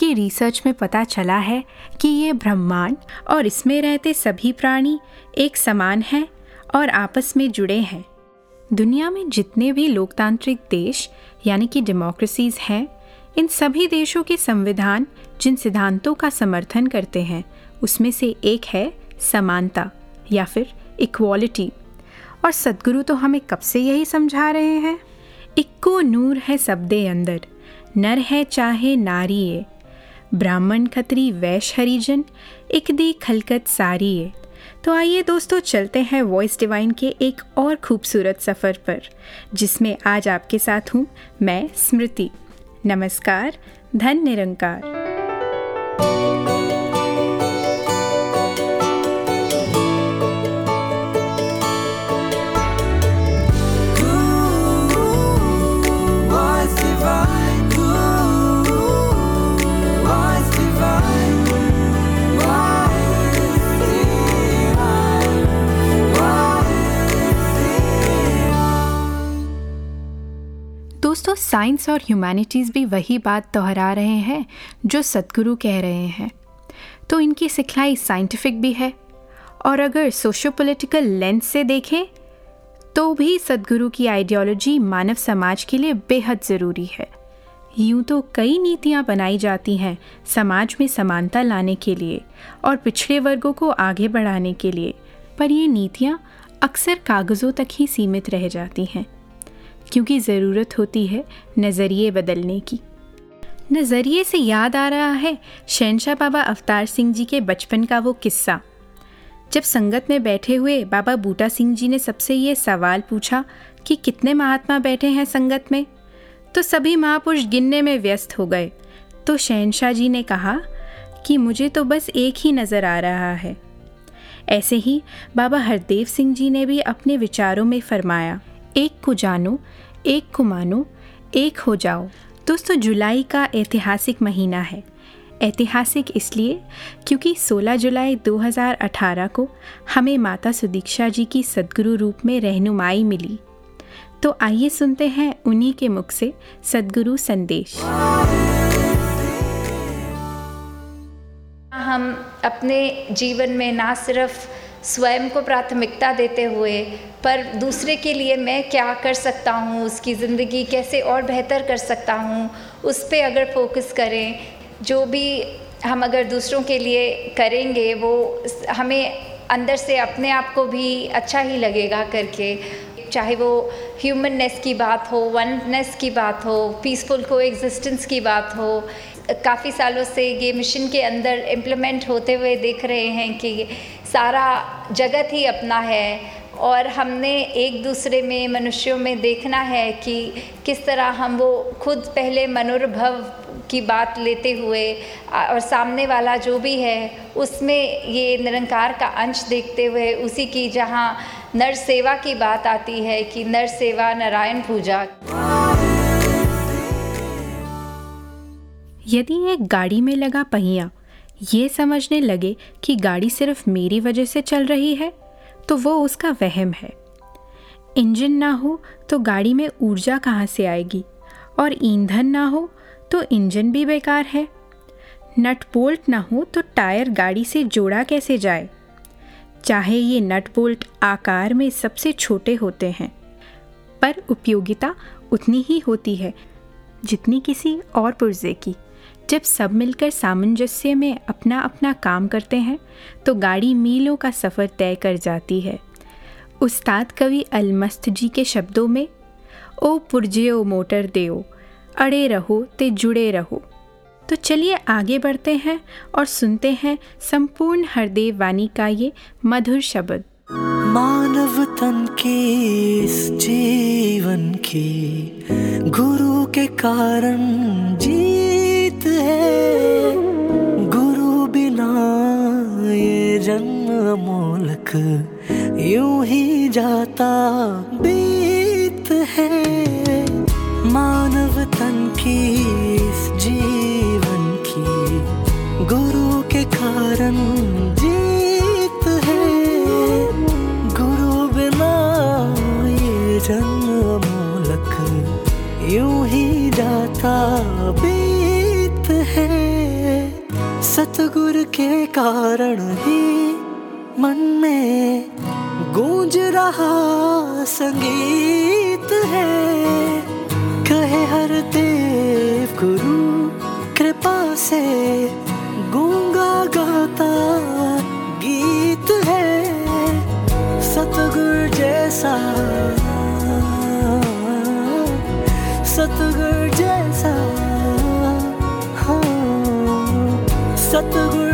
की रिसर्च में पता चला है कि ये ब्रह्मांड और इसमें रहते सभी प्राणी एक समान हैं और आपस में जुड़े हैं। दुनिया में जितने भी लोकतांत्रिक देश, यानी कि डेमोक्रेसीज हैं, इन सभी देशों के संविधान जिन सिद्धांतों का समर्थन करते हैं, उसमें से एक है समानता, या फिर इक्वालिटी और सदगुरु तो हमें कब से यही समझा रहे हैं? इक्को नूर है सबदे अंदर, नर है चाहे नारी है ब्राह्मण खत्री वैश्य हरिजन, एक दी खलकत सारी है। तो आइए दोस्तों, चलते हैं वॉइस डिवाइन के एक और खूबसूरत सफ़र पर, जिसमें आज आपके साथ हूँ मैं स्मृति। नमस्कार, धन निरंकार। साइंस और ह्यूमैनिटीज़ भी वही बात दोहरा रहे हैं जो सदगुरु कह रहे हैं। तो इनकी सिखलाई साइंटिफिक भी है, और अगर सोशो पोलिटिकल लेंस से देखें तो भी सदगुरु की आइडियोलॉजी मानव समाज के लिए बेहद ज़रूरी है। यूँ तो कई नीतियाँ बनाई जाती हैं समाज में समानता लाने के लिए और पिछड़े वर्गों को आगे बढ़ाने के लिए, पर ये नीतियाँ अक्सर कागज़ों तक ही सीमित रह जाती हैं। क्योंकि ज़रूरत होती है नज़रिए बदलने की। नज़रिए से याद आ रहा है शहनशाह बाबा अवतार सिंह जी के बचपन का वो किस्सा। जब संगत में बैठे हुए बाबा बूटा सिंह जी ने सबसे ये सवाल पूछा कि कितने महात्मा बैठे हैं संगत में तो सभी महापुरुष गिनने में व्यस्त हो गए। तो शहनशाह जी ने कहा कि मुझे तो बस एक ही नज़र आ रहा है। ऐसे ही बाबा हरदेव सिंह जी ने भी अपने विचारों में फरमाया, एक को जानो एक को मानो, एक हो जाओ। दोस्तों, जुलाई का ऐतिहासिक महीना है। ऐतिहासिक इसलिए क्योंकि 16 जुलाई 2018 को हमें माता सुदीक्षा जी की सदगुरु रूप में रहनुमाई मिली। तो आइए सुनते हैं उन्हीं के मुख से सदगुरु संदेश। हम अपने जीवन में ना सिर्फ़ स्वयं को प्राथमिकता देते हुए, पर दूसरे के लिए मैं क्या कर सकता हूँ? उसकी ज़िंदगी कैसे और बेहतर कर सकता हूँ? उस पर अगर फोकस करें, जो भी हम अगर दूसरों के लिए करेंगे, वो हमें अंदर से अपने आप को भी अच्छा ही लगेगा करके। चाहे वो ह्यूमननेस की बात हो वननेस की बात हो पीसफुल को एग्जिस्टेंस की बात हो, काफ़ी सालों से ये मिशन के अंदर इम्प्लीमेंट होते हुए देख रहे हैं कि सारा जगत ही अपना है और हमने एक दूसरे में, मनुष्यों में देखना है कि किस तरह हम वो खुद पहले मनोरभव की बात लेते हुए और सामने वाला जो भी है, उसमें ये निरंकार का अंश देखते हुए, उसी की जहाँ नर सेवा की बात आती है कि नर सेवा नारायण पूजा। यदि एक गाड़ी में लगा पहिया ये समझने लगे कि गाड़ी सिर्फ़ मेरी वजह से चल रही है तो वो उसका वहम है। इंजन ना हो तो गाड़ी में ऊर्जा कहाँ से आएगी, और ईंधन ना हो तो इंजन भी बेकार है। नट बोल्ट ना हो तो टायर गाड़ी से जोड़ा कैसे जाए? चाहे ये नट बोल्ट आकार में सबसे छोटे होते हैं, पर उपयोगिता उतनी ही होती है जितनी किसी और पुर्जे की। जब सब मिलकर सामंजस्य में अपना अपना काम करते हैं तो गाड़ी मीलों का सफ़र तय कर जाती है। उस्ताद कवि अलमस्त जी के शब्दों में, ओ पुरजियो मोटर देओ, अड़े रहो ते जुड़े रहो। तो चलिए आगे बढ़ते हैं और सुनते हैं संपूर्ण हरदेव वाणी का ये मधुर शब्द। मानव तन के इस जीवन की गुरु के कारण जी है। गुरु बिना ये जन्म मोलक यूँ ही जाता बीत है। मानव तन की इस जीवन की गुरु के कारण जीत है। गुरु बिना ये जन्म मोलक यूँ ही जाता बीत सतगुर के कारण ही मन में गूंज रहा संगीत है। कहे हर देव गुरु कृपा से गूँगा गाता गीत है। सतगुर जैसा सतगुर जैसा सतगुर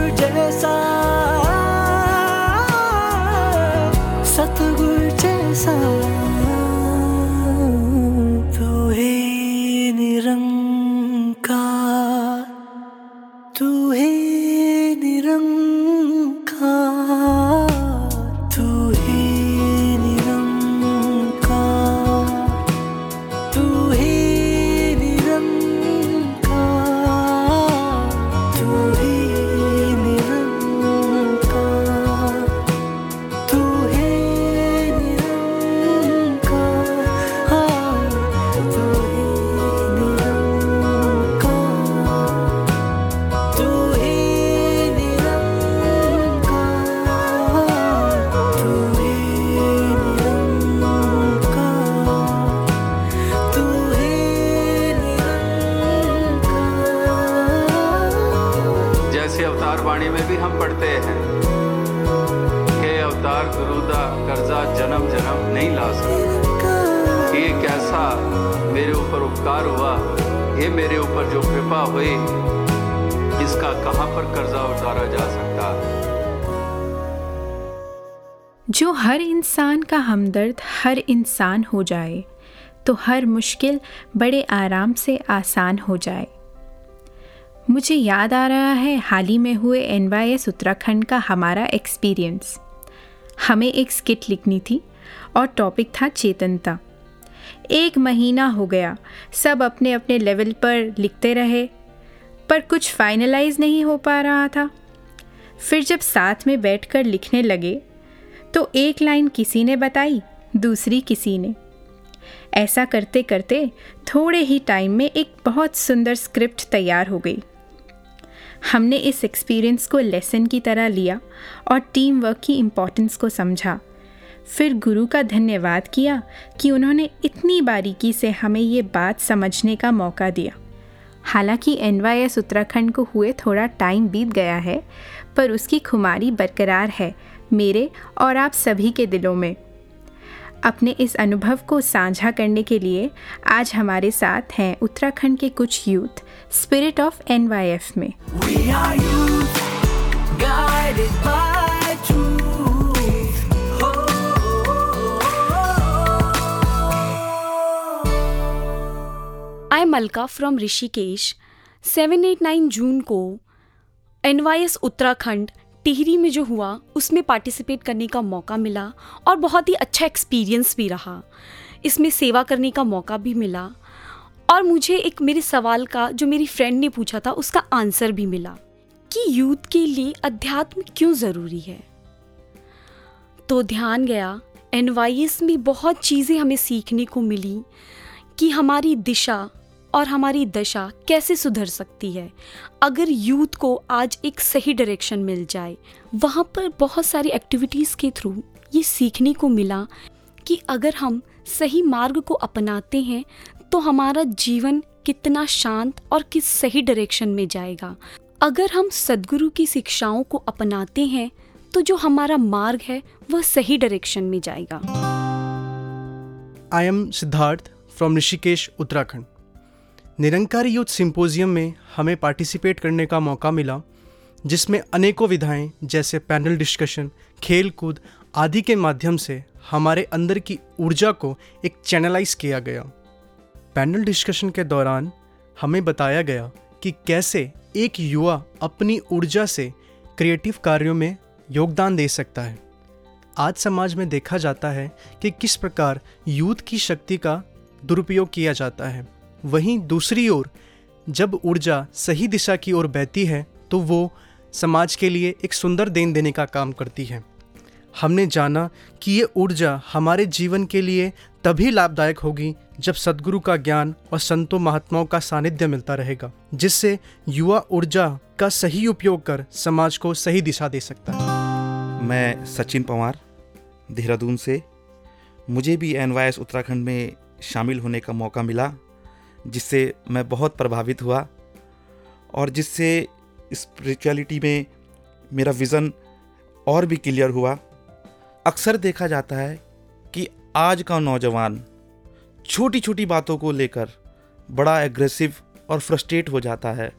का हमदर्द हर इंसान हो जाए तो हर मुश्किल बड़े आराम से आसान हो जाए। मुझे याद आ रहा है, हाल ही में हुए एन उत्तराखंड का हमारा एक्सपीरियंस हमें एक स्किट लिखनी थी और टॉपिक था चेतनता। एक महीना हो गया, सब अपने अपने लेवल पर लिखते रहे, पर कुछ फाइनलाइज नहीं हो पा रहा था। फिर जब साथ में बैठकर लिखने लगे तो एक लाइन किसी ने बताई, दूसरी किसी ने। ऐसा करते करते थोड़े ही टाइम में एक बहुत सुंदर स्क्रिप्ट तैयार हो गई। हमने इस एक्सपीरियंस को लेसन की तरह लिया और टीम वर्क की इम्पोर्टेंस को समझा। फिर गुरु का धन्यवाद किया कि उन्होंने इतनी बारीकी से हमें ये बात समझने का मौका दिया। हालाँकि एन उत्तराखंड को हुए थोड़ा टाइम बीत गया है, पर उसकी खुमारी बरकरार है मेरे और आप सभी के दिलों में। अपने इस अनुभव को साझा करने के लिए आज हमारे साथ हैं उत्तराखंड के कुछ यूथ स्पिरिट ऑफ़ एन में। We are youth, guided by truth. I Malka from Rishikesh 789 जून को एनवाईएस उत्तराखंड टिहरी में जो हुआ, उसमें पार्टिसिपेट करने का मौका मिला और बहुत ही अच्छा एक्सपीरियंस भी रहा। इसमें सेवा करने का मौका भी मिला और मुझे एक मेरे सवाल का, जो मेरी फ्रेंड ने पूछा था, उसका आंसर भी मिला कि यूथ के लिए अध्यात्म क्यों ज़रूरी है? तो ध्यान गया एनवाईएस में बहुत चीज़ें हमें सीखने को मिली कि हमारी दिशा और हमारी दशा कैसे सुधर सकती है? अगर यूथ को आज एक सही डायरेक्शन मिल जाए, वहाँ पर बहुत सारी एक्टिविटीज़ के थ्रू ये सीखने को मिला कि अगर हम सही मार्ग को अपनाते हैं तो हमारा जीवन कितना शांत और किस सही डायरेक्शन में जाएगा। अगर हम सदगुरु की शिक्षाओं को अपनाते हैं तो जो हमारा मार्ग है, वह सही डायरेक्शन में जाएगा। I am Siddharth from Rishikesh Uttarakhand Nirankari youth symposium में हमें पार्टिसिपेट करने का मौका मिला, जिसमें अनेकों विधाएँ, जैसे पैनल डिस्कशन खेल कूद आदि के माध्यम से हमारे अंदर की ऊर्जा को एक चैनलाइज किया गया। पैनल डिस्कशन के दौरान हमें बताया गया कि कैसे एक युवा अपनी ऊर्जा से क्रिएटिव कार्यों में योगदान दे सकता है। आज समाज में देखा जाता है कि किस प्रकार यूथ की शक्ति का दुरुपयोग किया जाता है। वहीं दूसरी ओर, जब ऊर्जा सही दिशा की ओर बहती है तो वो समाज के लिए एक सुंदर देन देने का काम करती है। हमने जाना कि ये ऊर्जा हमारे जीवन के लिए तभी लाभदायक होगी, जब सदगुरु का ज्ञान और संतों महात्माओं का सानिध्य मिलता रहेगा, जिससे युवा ऊर्जा का सही उपयोग कर समाज को सही दिशा दे सकता है। मैं सचिन पवार, देहरादून से। मुझे भी एनवाईएस उत्तराखंड में शामिल होने का मौका मिला। जिससे मैं बहुत प्रभावित हुआ और जिससे स्पिरिचुअलिटी में मेरा विज़न और भी क्लियर हुआ। अक्सर देखा जाता है कि आज का नौजवान छोटी छोटी बातों को लेकर बड़ा एग्रेसिव और फ्रस्ट्रेट हो जाता है,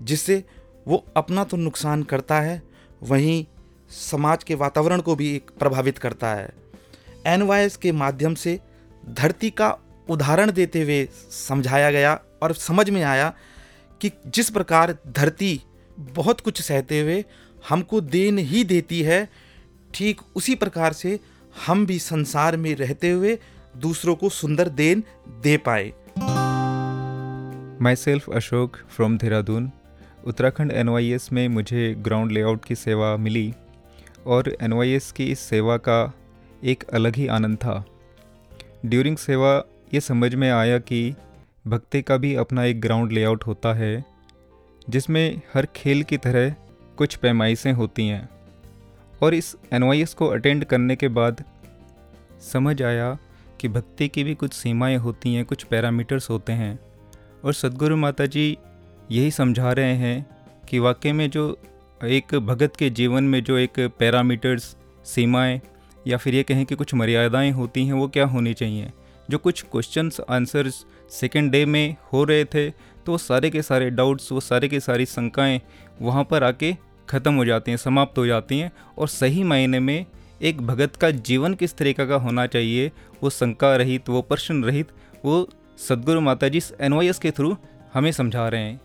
जिससे वो अपना तो नुकसान करता है, वहीं समाज के वातावरण को भी एक प्रभावित करता है। एन के माध्यम से धरती का उदाहरण देते हुए समझाया गया और समझ में आया कि जिस प्रकार धरती बहुत कुछ सहते हुए हमको देन ही देती है, ठीक उसी प्रकार से हम भी संसार में रहते हुए दूसरों को सुंदर देन दे पाए। Myself Ashok from Dehradun Uttarakhand एन में मुझे ग्राउंड लेआउट की सेवा मिली और एन की इस सेवा का एक अलग ही आनंद था। ड्यूरिंग सेवा ये समझ में आया कि भक्ति का भी अपना एक ग्राउंड लेआउट होता है, जिसमें हर खेल की तरह कुछ पैमाइशें होती हैं। और इस एन को अटेंड करने के बाद समझ आया कि भक्ति की भी कुछ सीमाएँ होती हैं, कुछ पैरामीटर्स होते हैं। और सदगुरु माता जी यही समझा रहे हैं कि वाकई में जो एक भगत के जीवन में जो एक पैरामीटर्स सीमाएँ या फिर ये कहें कि कुछ मर्यादाएँ होती हैं, वो क्या होनी चाहिए? जो कुछ क्वेश्चंस आंसर्स सेकेंड डे में हो रहे थे तो वो सारे के सारे डाउट्स वो सारे के सारी शंकाएँ वहाँ पर आके ख़त्म हो जाती हैं, समाप्त हो जाती हैं। और सही मायने में एक भगत का जीवन किस तरीका का होना चाहिए, वो शंका रहित, वो प्रश्न रहित, वो सदगुरु माता जी एन के थ्रू हमें समझा रहे हैं।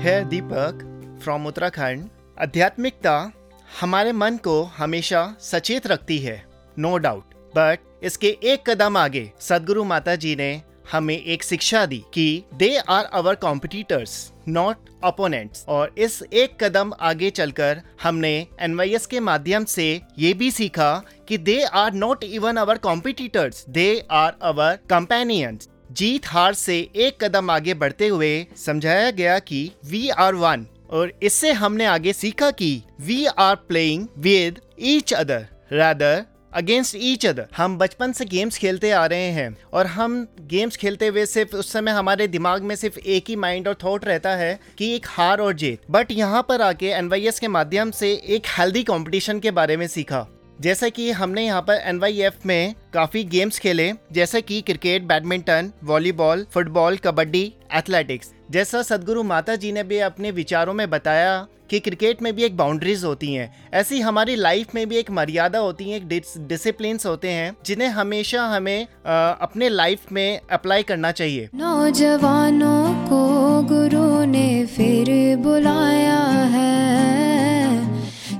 है दीपक फ्रॉम उत्तराखंड। आध्यात्मिकता हमारे मन को हमेशा सचेत रखती है नो डाउट बट इसके एक कदम आगे, सदगुरु माता जी ने हमें एक शिक्षा दी कि they are our competitors not opponents और इस एक कदम आगे चलकर हमने एनवाईएस के माध्यम से ये भी सीखा कि they are not even our competitors they are our companions जीत हार से एक कदम आगे बढ़ते हुए समझाया गया कि वी आर वन और इससे हमने आगे सीखा कि we are playing with each other rather against each other हम बचपन से गेम्स खेलते आ रहे हैं और हम गेम्स खेलते हुए सिर्फ़ उस समय हमारे दिमाग में सिर्फ़ एक ही माइंड और थॉट रहता है कि एक हार और जीत। बट यहाँ पर आके एनवाईएस के माध्यम से एक हेल्दी कॉम्पिटिशन के बारे में सीखा। जैसे कि हमने यहाँ पर एन में काफ़ी गेम्स खेले जैसे कि cricket badminton volleyball football kabaddi athletics जैसा सदगुरु माता जी ने भी अपने विचारों में बताया कि क्रिकेट में भी एक बाउंड्रीज होती हैं। ऐसी हमारी लाइफ में भी एक मर्यादा होती है एक डिसिप्लिन होते हैं जिन्हें हमेशा हमें आ, अपने लाइफ में अप्लाई करना चाहिए। नौजवानों को गुरु ने फिर बुलाया है।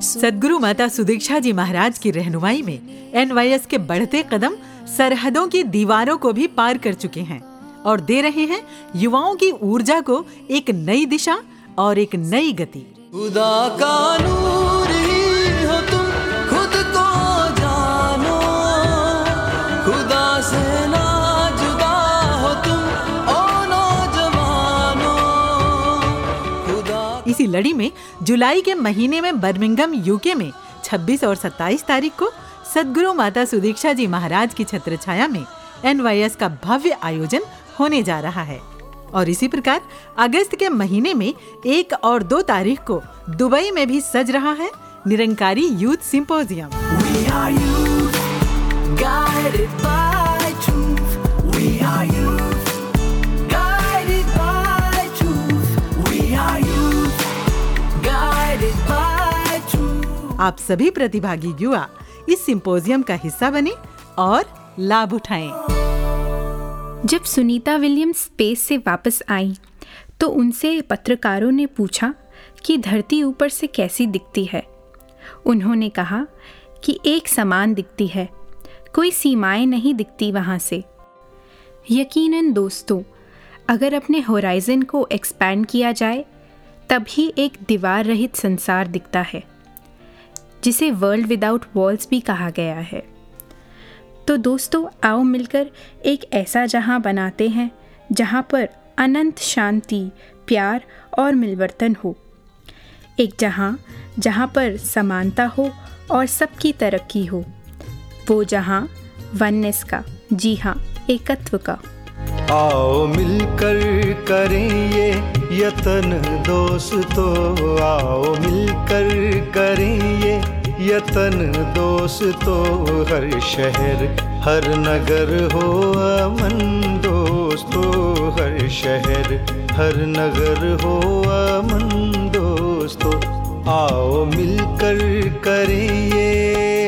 सदगुरु माता सुदीक्षा जी महाराज की रहनुमाई में एनवाईएस के बढ़ते कदम सरहदों की दीवारों को भी पार कर चुके हैं और दे रहे हैं युवाओं की ऊर्जा को एक नई दिशा और एक नई गति। खुदा का लड़ी में जुलाई के महीने में बर्मिंगम यूके में 26 और 27 तारीख को सदगुरु माता सुदीक्षा जी महाराज की छत्र छाया में एनवाईएस का भव्य आयोजन होने जा रहा है। और इसी प्रकार अगस्त के महीने में एक और दो तारीख को दुबई में भी सज रहा है निरंकारी यूथ सिंपोजियम। आप सभी प्रतिभागी युवा इस सिंपोजियम का हिस्सा बने और लाभ उठाएँ। जब सुनीता विलियम्स स्पेस से वापस आई तो उनसे पत्रकारों ने पूछा कि धरती ऊपर से कैसी दिखती है। उन्होंने कहा कि एक समान दिखती है, कोई सीमाएँ नहीं दिखती वहाँ से। यकीनन दोस्तों, अगर अपने होराइजन को एक्सपैंड किया जाए, तभी एक दीवार रहित संसार दिखता है। जिसे वर्ल्ड विदाउट वॉल्स भी कहा गया है। तो दोस्तों, आओ मिलकर एक ऐसा जहाँ बनाते हैं, जहाँ पर अनंत शांति, प्यार और मिलवर्तन हो। एक जहाँ जहाँ पर समानता हो और सबकी तरक्की हो। वो जहाँ वननेस का, जी हाँ एकत्व का। आओ मिलकर करें ये यतन दोस्तों आओ मिलकर करें ये यतन दोष तो हर शहर, हर नगर हो अमन दोस्तो हर शहर, हर नगर हो अमन दोस्तों आओ मिलकर करें ये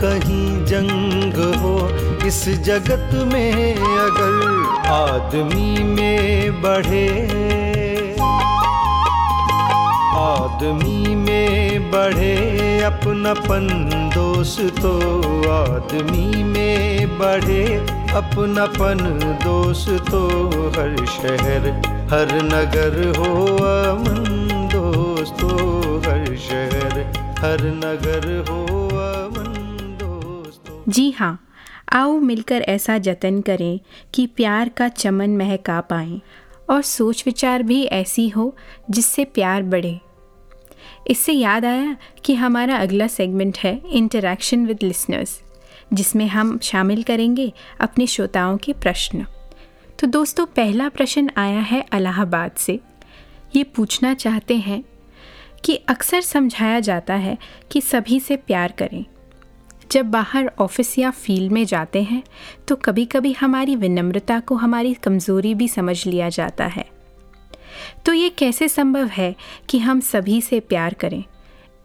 कहीं जंग हो, इस जगत में अगर आदमी में बढ़े। आदमी में बढ़े अपनापन दोस्तों आदमी में बढ़े अपनापन दोस्तों हर शहर, हर नगर हो, अमन दोस्तों हर शहर, हर नगर हो। जी हाँ आओ मिलकर ऐसा जतन करें कि प्यार का चमन महका पाएँ और सोच विचार भी ऐसी हो जिससे प्यार बढ़े। इससे याद आया कि हमारा अगला सेगमेंट है इंटरैक्शन विद लिसनर्स जिसमें हम शामिल करेंगे अपने श्रोताओं के प्रश्न। तो दोस्तों, पहला प्रश्न आया है अलाहाबाद से। ये पूछना चाहते हैं कि अक्सर समझाया जाता है कि सभी से प्यार करें। जब बाहर ऑफ़िस या फ़ील्ड में जाते हैं तो कभी कभी हमारी विनम्रता को हमारी कमज़ोरी भी समझ लिया जाता है। तो ये कैसे संभव है कि हम सभी से प्यार करें?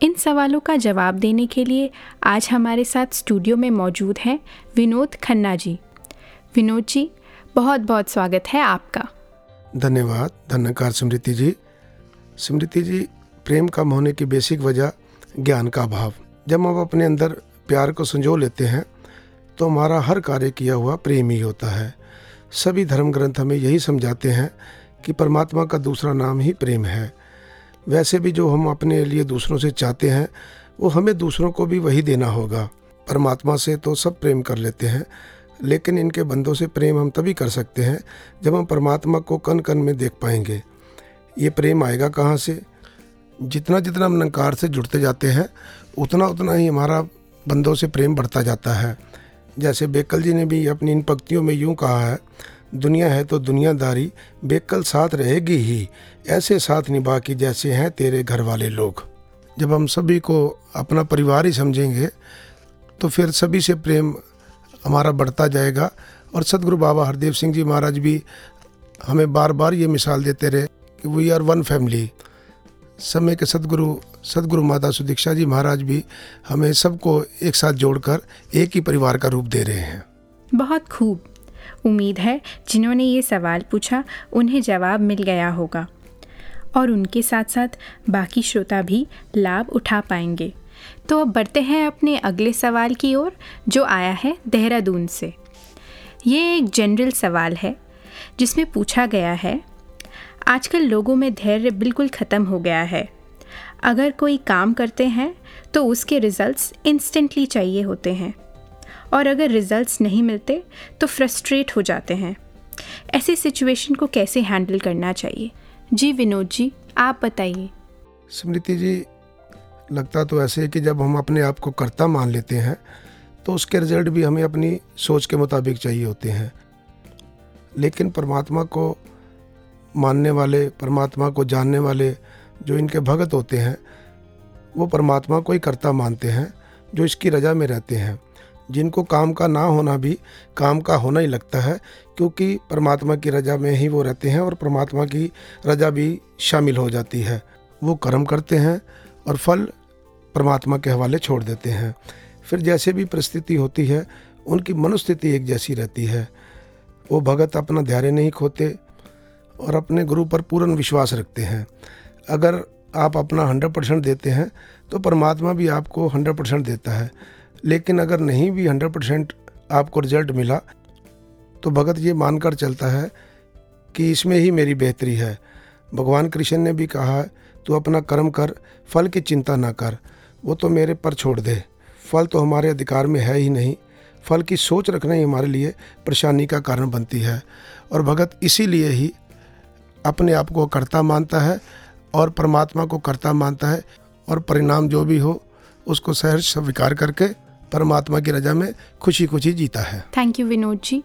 इन सवालों का जवाब देने के लिए आज हमारे साथ स्टूडियो में मौजूद हैं विनोद खन्ना जी। विनोद जी बहुत बहुत स्वागत है आपका। धन्यवाद, धन्यकार स्मृति जी। स्मृति जी, प्रेम कम होने की बेसिक वजह ज्ञान का अभाव। जब हम अपने अंदर प्यार को संजो लेते हैं तो हमारा हर कार्य किया हुआ प्रेम ही होता है। सभी धर्म ग्रंथ हमें यही समझाते हैं कि परमात्मा का दूसरा नाम ही प्रेम है। वैसे भी जो हम अपने लिए दूसरों से चाहते हैं, वो हमें दूसरों को भी वही देना होगा। परमात्मा से तो सब प्रेम कर लेते हैं, लेकिन इनके बंदों से प्रेम हम तभी कर सकते हैं, जब हम परमात्मा को कन कन में देख पाएँगे। ये प्रेम आएगा कहाँ से? जितना जितना हम नंकार से जुड़ते जाते हैं, उतना उतना ही हमारा बंदों से प्रेम बढ़ता जाता है। जैसे बेकल जी ने भी अपनी इन पंक्तियों में यूँ कहा है, दुनिया है तो दुनियादारी बेकल साथ रहेगी ही, ऐसे साथ निभा की जैसे हैं तेरे घर वाले लोग। जब हम सभी को अपना परिवार ही समझेंगे तो फिर सभी से प्रेम हमारा बढ़ता जाएगा और सदगुरु बाबा हरदेव सिंह जी महाराज भी हमें बार बार ये मिसाल देते रहे कि वी आर वन फैमिली समय के सदगुरु सदगुरु माता सुदीक्षा जी महाराज भी हमें सबको एक साथ जोड़कर एक ही परिवार का रूप दे रहे हैं। बहुत खूब। उम्मीद है जिन्होंने ये सवाल पूछा, उन्हें जवाब मिल गया होगा। और उनके साथ साथ बाकी श्रोता भी लाभ उठा पाएँगे। तो अब बढ़ते हैं अपने अगले सवाल की ओर, जो आया है देहरादून से। ये एक जनरल सवाल है, जिसमें पूछा गया है आजकल लोगों में धैर्य बिल्कुल ख़त्म हो गया है। अगर कोई काम करते हैं तो उसके रिजल्ट्स इंस्टेंटली चाहिए होते हैं। और अगर रिजल्ट्स नहीं मिलते तो फ्रस्ट्रेट हो जाते हैं। ऐसी सिचुएशन को कैसे हैंडल करना चाहिए? जी विनोद जी, आप बताइए। स्मृति जी, लगता तो ऐसे है कि जब हम अपने आप को कर्ता मान लेते हैं तो उसके रिज़ल्ट भी हमें अपनी सोच के मुताबिक चाहिए होते हैं। लेकिन परमात्मा को मानने वाले, परमात्मा को जानने वाले जो इनके भगत होते हैं, वो परमात्मा को ही कर्ता मानते हैं, जो इसकी रजा में रहते हैं। जिनको काम का ना होना भी काम का होना ही लगता है, क्योंकि परमात्मा की रजा में ही वो रहते हैं और परमात्मा की रजा भी शामिल हो जाती है। वो कर्म करते हैं और फल परमात्मा के हवाले छोड़ देते हैं। फिर जैसे भी परिस्थिति होती है, उनकी मनोस्थिति एक जैसी रहती है। वो भगत अपना धैर्य नहीं खोते और अपने गुरु पर पूर्ण विश्वास रखते हैं। अगर आप अपना हंड्रेड परसेंट देते हैं तो परमात्मा भी आपको हंड्रेड परसेंट देता है। लेकिन अगर नहीं भी हंड्रेड परसेंट आपको रिज़ल्ट मिला तो भगत ये मानकर चलता है कि इसमें ही मेरी बेहतरी है। भगवान कृष्ण ने भी कहा है तू अपना कर्म कर, फल की चिंता ना कर। वो तो मेरे पर छोड़ दे। फल तो हमारे अधिकार में है ही नहीं। फल की सोच रखना ही हमारे लिए परेशानी का कारण बनती है। और भगत इसीलिए ही अपने आप को कर्ता मानता है और परमात्मा को कर्ता मानता है और परिणाम जो भी हो उसको सहर्ष स्वीकार करके परमात्मा की रजा में खुशी खुशी जीता है। थैंक यू विनोद जी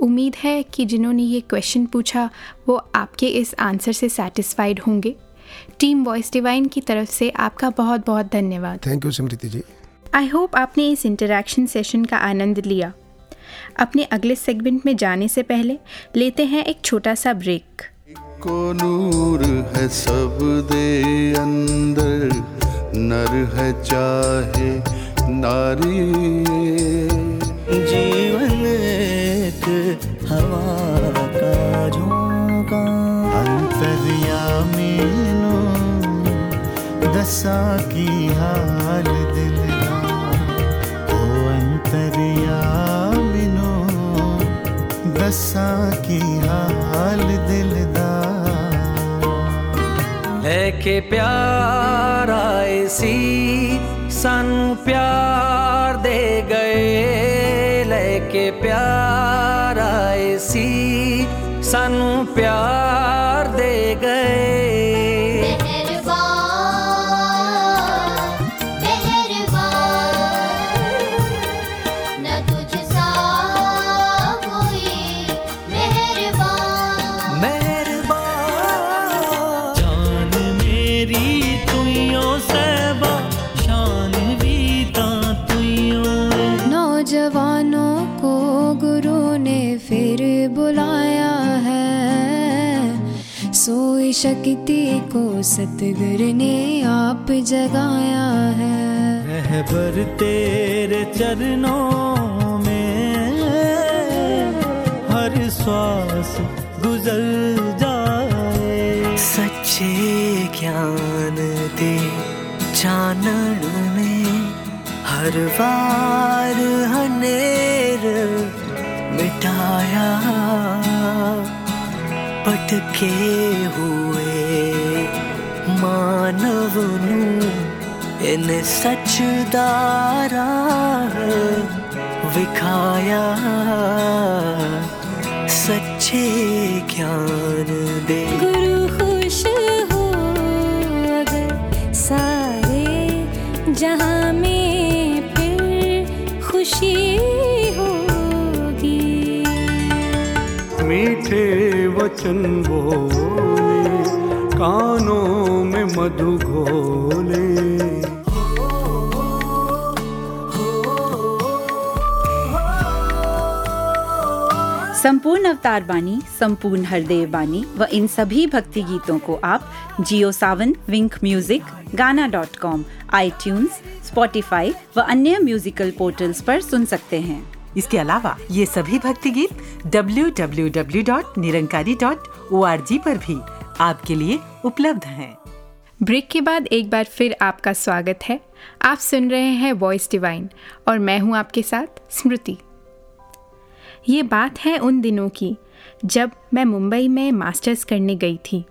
उम्मीद है कि जिन्होंने ये क्वेश्चन पूछा वो आपके इस आंसर से सेटिस्फाइड होंगे। टीम वॉइस डिवाइन की तरफ़ से आपका बहुत बहुत धन्यवाद। Thank you Smriti ji I hope आपने इस इंटरेक्शन सेशन का आनंद लिया। अपने अगले सेगमेंट में जाने से पहले लेते हैं एक छोटा सा ब्रेक को नूर है सब दे अंदर नर है चाहे नारी जीवन एक हवा का झोंका। अंतर्यामी नो दशा की हाल दिलदार ओ अंतर्यामी नो दशा की हाल के प्यार आए सी सन प्यार दे गए। लेके प्यार आए सी सन प्यार दे गए। मैं शक्ति को सतगुरु ने आप जगाया है। रहबर तेरे चरणों में हर श्वास गुजर जाए। सच्चे ज्ञान दे चानन में हर बार हनेर मिटाया। पटके हुए मानव ਨੂੰ ਇਹਨੇ ਸੱਚ ਦਾ ਰਾਹ ਵਿਖਾਇਆ ਸੱਚੇ ਗਿਆਨ ਦੇ गुरु खुश हो अगर सारे जहां में फिर खुशी होगी मीठे वचन बोले कानों में मधु घोले। संपूर्ण अवतार बानी संपूर्ण हरदेव बानी व इन सभी भक्ति गीतों को आप Jio Saavn Wynk music Gaana dot com iTunes Spotify व अन्य म्यूजिकल पोर्टल्स पर सुन सकते हैं। इसके अलावा ये सभी भक्ति गीत www.निरंकारी.org पर भी आपके लिए उपलब्ध हैं। ब्रेक के बाद एक बार फिर आपका स्वागत है। आप सुन रहे हैं वॉइस डिवाइन और मैं हूँ आपके साथ स्मृति। ये बात है उन दिनों की, जब मैं मुंबई में मास्टर्स करने गई थी।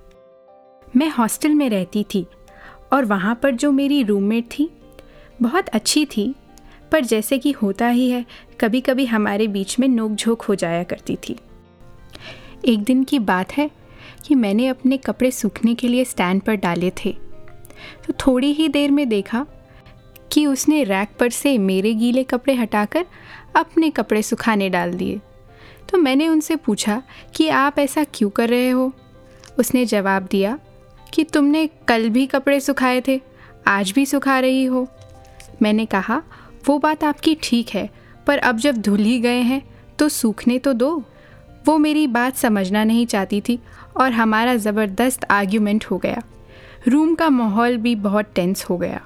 मैं हॉस्टल में रहती थी और वहाँ पर जो मेरी रूममेट थी, बहुत अच्छी थी, पर जैसे कि होता ही है कभी कभी हमारे बीच में नोक झोंक हो जाया करती थी। एक दिन की बात है कि मैंने अपने कपड़े सूखने के लिए स्टैंड पर डाले थे। तो थोड़ी ही देर में देखा कि उसने रैक पर से मेरे गीले कपड़े हटाकर अपने कपड़े सुखाने डाल दिए। तो मैंने उनसे पूछा कि आप ऐसा क्यों कर रहे हो? उसने जवाब दिया कि तुमने कल भी कपड़े सुखाए थे, आज भी सुखा रही हो। मैंने कहा, वो बात आपकी ठीक है, पर अब जब धुल ही गए हैं तो सूखने तो दो। वो मेरी बात समझना नहीं चाहती थी और हमारा ज़बरदस्त आर्ग्यूमेंट हो गया। रूम का माहौल भी बहुत टेंस हो गया।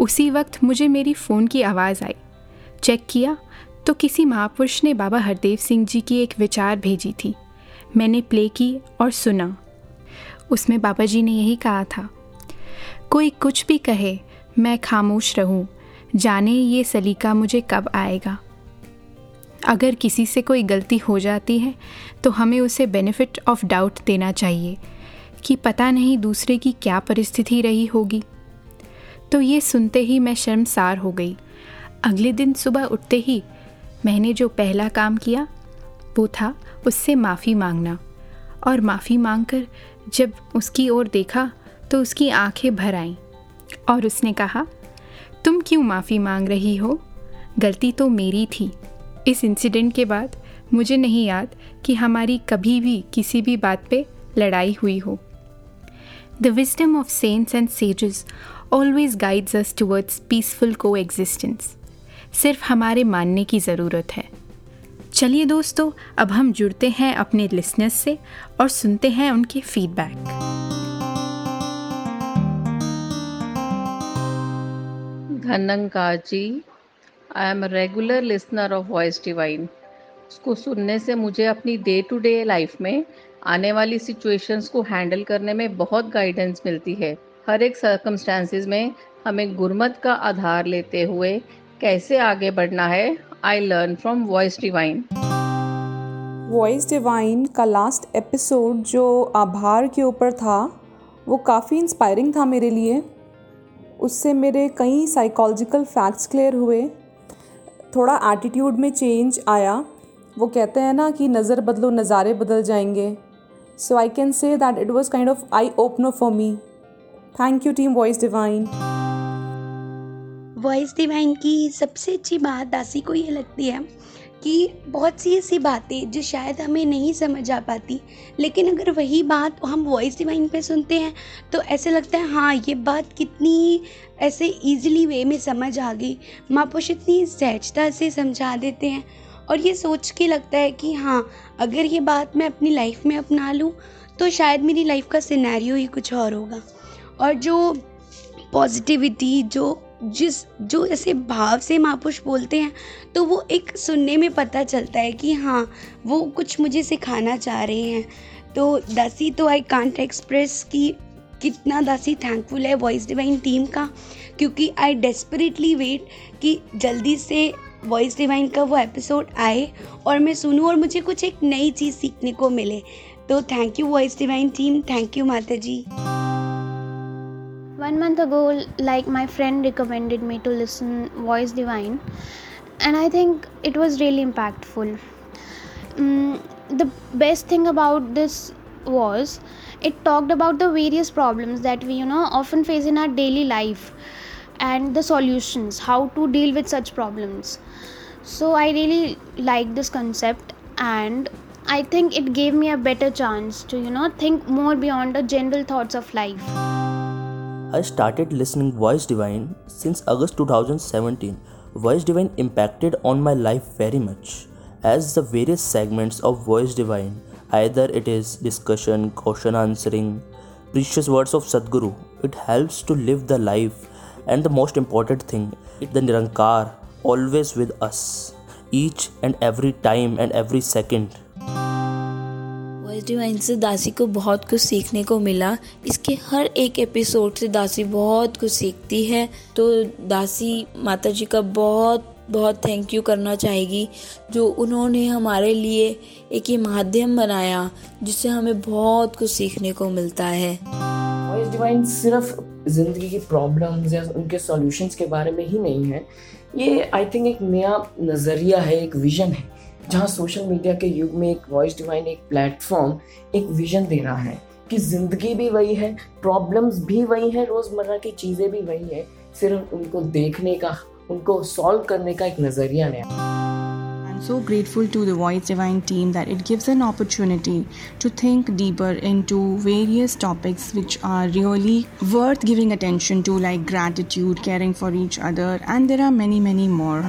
उसी वक्त मुझे मेरी फ़ोन की आवाज़ आई। चेक किया तो किसी महापुरुष ने बाबा हरदेव सिंह जी की एक विचार भेजी थी। मैंने प्ले की और सुना। उसमें बाबा जी ने यही कहा था, कोई कुछ भी कहे, मैं खामोश रहूँ। जाने ये सलीका मुझे कब आएगा? अगर किसी से कोई गलती हो जाती है तो हमें उसे बेनिफिट ऑफ़ डाउट देना चाहिए कि पता नहीं दूसरे की क्या परिस्थिति रही होगी। तो ये सुनते ही मैं शर्मसार हो गई। अगले दिन सुबह उठते ही मैंने जो पहला काम किया, वो था उससे माफ़ी मांगना। और माफ़ी मांगकर जब उसकी ओर देखा तो उसकी आँखें भर आईं और उसने कहा, तुम क्यों माफ़ी मांग रही हो? गलती तो मेरी थी। इस इंसिडेंट के बाद मुझे नहीं याद कि हमारी कभी भी किसी भी बात पे लड़ाई हुई हो। The wisdom of saints and sages always guides us towards peaceful coexistence सिर्फ़ हमारे मानने की ज़रूरत है। चलिए दोस्तों, अब हम जुड़ते हैं अपने लिसनर्स से और सुनते हैं उनके feedback धनंकार ji I am a regular listener of Voice Divine उसको सुनने से मुझे अपनी डे टू डे लाइफ में आने वाली सिचुएशंस को हैंडल करने में बहुत गाइडेंस मिलती है। हर एक सर्कमस्टांसिस में हमें गुरमत का आधार लेते हुए कैसे आगे बढ़ना है I learn from Voice Divine Voice Divine का लास्ट एपिसोड जो आभार के ऊपर था, वो काफ़ी इंस्पायरिंग था मेरे लिए। उससे मेरे कई साइकोलॉजिकल फैक्ट्स क्लियर हुए। थोड़ा एटीट्यूड में चेंज आया। वो कहते हैं ना कि नज़र बदलो, नज़ारे बदल जाएँगे। So I can say that it was kind of eye opener for me thank you team Voice Divine Voice Divine की सबसे अच्छी बात दासी को ये लगती है कि बहुत सी ऐसी बातें जो शायद हमें नहीं समझ आ पाती, लेकिन अगर वही बात हम वॉइस डिवाइन पे सुनते हैं तो ऐसे लगता है हाँ ये बात कितनी ऐसे इजीली वे में समझ आ गई। माँ पुष इतनी सहजता से समझा देते हैं और ये सोच के लगता है कि हाँ अगर ये बात मैं अपनी लाइफ में अपना लूँ तो शायद मेरी लाइफ का सिनेरियो ही कुछ और होगा। और जो पॉजिटिविटी जो जिस, जो ऐसे भाव से महापुरुष बोलते हैं तो वो एक सुनने में पता चलता है कि हाँ वो कुछ मुझे सिखाना चाह रहे हैं। तो दासी तो आई कांट एक्सप्रेस कि कितना दासी थैंकफुल है वॉइस डिवाइन टीम का, क्योंकि आई डेस्परेटली वेट कि जल्दी से वॉइस डिवाइन का वो एपिसोड आए और मैं सुनूँ और मुझे कुछ एक नई चीज़ सीखने को मिले। तो thank you Voice Divine team thank you माता जी। One month ago, like my friend recommended me to listen Voice Divine, and I think it was really impactful. Um, the best thing about this was it talked about the various problems that we you know often face in our daily life and the solutions how to deal with such problems so i really like this concept and i think it gave me a better chance to you know think more beyond the general thoughts of life I started listening Voice Divine since August 2017. Voice Divine impacted on my life very much as the various segments of Voice Divine, either it is discussion, question answering, precious words of Sadguru, it helps to live the life and the most important thing, the Nirankar always with us, each and every time and every second. Divine से दासी को बहुत कुछ सीखने को मिला। इसके हर एक एपिसोड से दासी बहुत कुछ सीखती है। तो दासी माता जी का बहुत बहुत थैंक यू करना चाहेगी, जो उन्होंने हमारे लिए एक ये माध्यम बनाया, जिससे हमें बहुत कुछ सीखने को मिलता है। वॉइस डिवाइन सिर्फ़ ज़िंदगी की प्रॉब्लम्स या उनके सॉल्यूशंस के बारे में ही नहीं है। ये आई थिंक एक नया नज़रिया है, एक विजन है। जहाँ सोशल मीडिया के युग में एक वॉइस डिवाइन एक प्लेटफॉर्म एक विजन दे रहा है कि ज़िंदगी भी वही है प्रॉब्लम्स भी वही है रोज़मर्रा की चीज़ें भी वही है सिर्फ़ उनको देखने का उनको सॉल्व करने का एक नज़रिया नया so grateful to the Voice Divine team that it gives an opportunity to think deeper into various topics which are really worth giving attention to, like gratitude, caring for each other, and there are many, many more.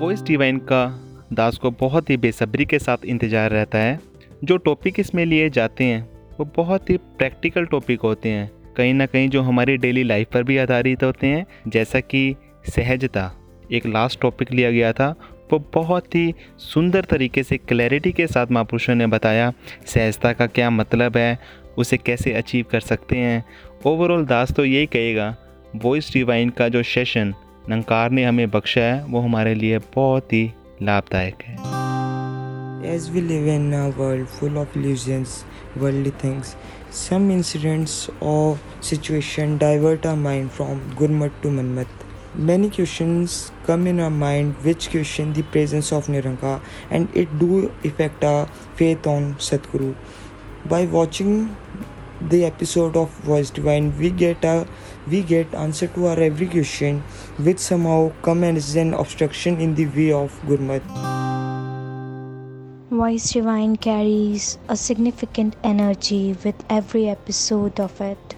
Voice Divine का दास को बहुत ही बेसब्री के साथ इंतज़ार रहता है। जो टॉपिक इसमें लिए जाते हैं, वो बहुत ही प्रैक्टिकल टॉपिक होते हैं। कहीं ना कहीं जो हमारी डेली लाइफ पर भी आधारित होते हैं, जैसा कि सहजता, एक लास्ट टॉपिक लिया गया था, वो बहुत ही सुंदर तरीके से क्लैरिटी के साथ महापुरुषों ने बताया, सहजता का क्या मतलब है, उसे कैसे अचीव कर सकते हैं। ओवरऑल दास तो यही कहेगा वॉइस डिवाइन का जो सेशन नंकार ने हमें बख्शा है, वो हमारे लिए बहुत ही लाभदायक है As we live in a world full of illusions, worldly things, some incidents or situation divert our mind from Gurmat to Manmat. Many questions come in our mind which question the presence of Nirankar and it do affect our faith on Sadguru. By watching the episode of Voice Divine, we get a we get answer to our every question which somehow come as an obstruction in the way of Gurmat. Voice Divine carries a significant energy with every episode of it.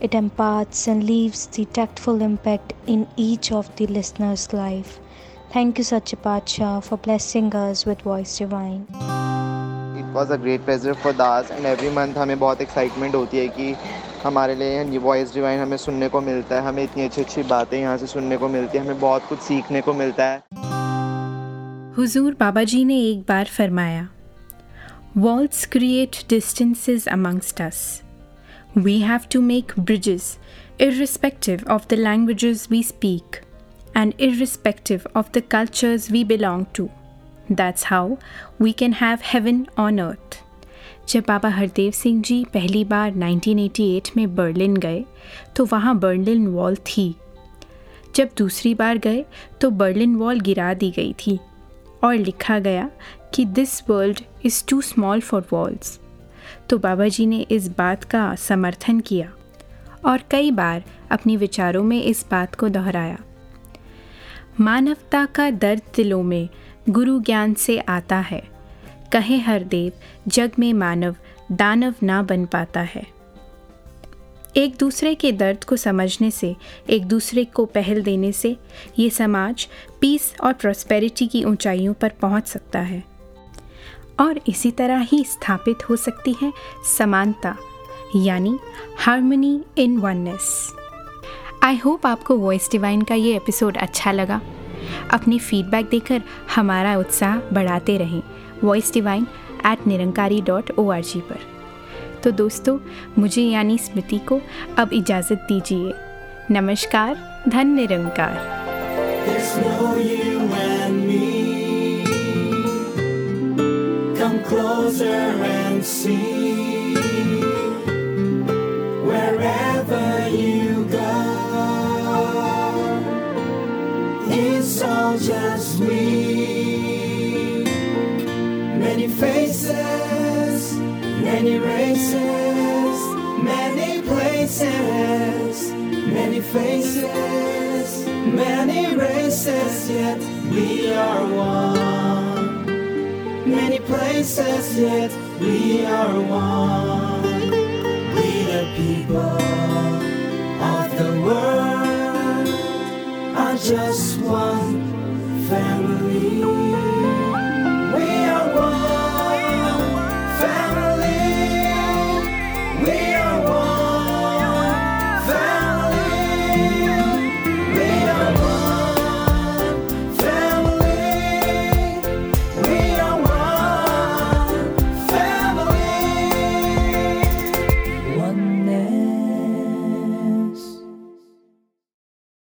It imparts and leaves the tactful impact in each of the listener's life. Thank you, Satchipacha, for blessing us with Voice Divine. It was a great pleasure for Das and every month हमें बहुत excitement होती है कि हमारे लिए ये voice divine हमें सुनने को मिलता है। हमें इतनी अच्छी अच्छी बातें यहाँ से सुनने को मिलती है। हमें बहुत कुछ सीखने को मिलता है। हुजूर बाबा जी ने एक बार फरमाया walls create distances amongst us we have to make bridges irrespective of the languages we speak and irrespective of the cultures we belong to. That's how we can have heaven on earth. जब बाबा हरदेव सिंह जी पहली बार 1988 में Berlin गए तो वहाँ Berlin wall थी। जब दूसरी बार गए तो बर्लिन वॉल गिरा दी गई थी और लिखा गया कि this world is too small for walls तो बाबा जी ने इस बात का समर्थन किया और कई बार अपने विचारों में इस बात को दोहराया। मानवता का दर्द दिलों में गुरु ज्ञान से आता है। कहे हर देव, जग में मानव, दानव ना बन पाता है। एक दूसरे के दर्द को समझने से, एक दूसरे को पहल देने से, ये समाज पीस और प्रॉस्पेरिटी की ऊंचाइयों पर पहुँच सकता है। और इसी तरह ही स्थापित हो सकती है समानता, यानी harmony in oneness I hope आपको वॉइस डिवाइन का ये एपिसोड अच्छा लगा। अपनी फीडबैक देकर हमारा उत्साह बढ़ाते रहें। Voice Divine at Nirankari dot O R G पर। तो दोस्तों, मुझे यानी स्मृति को अब इजाज़त दीजिए। नमस्कार, धन निरंकार। Just me. Places, many faces, many races, yet we are one. Many places, yet we are one. We the people of the world are just one family.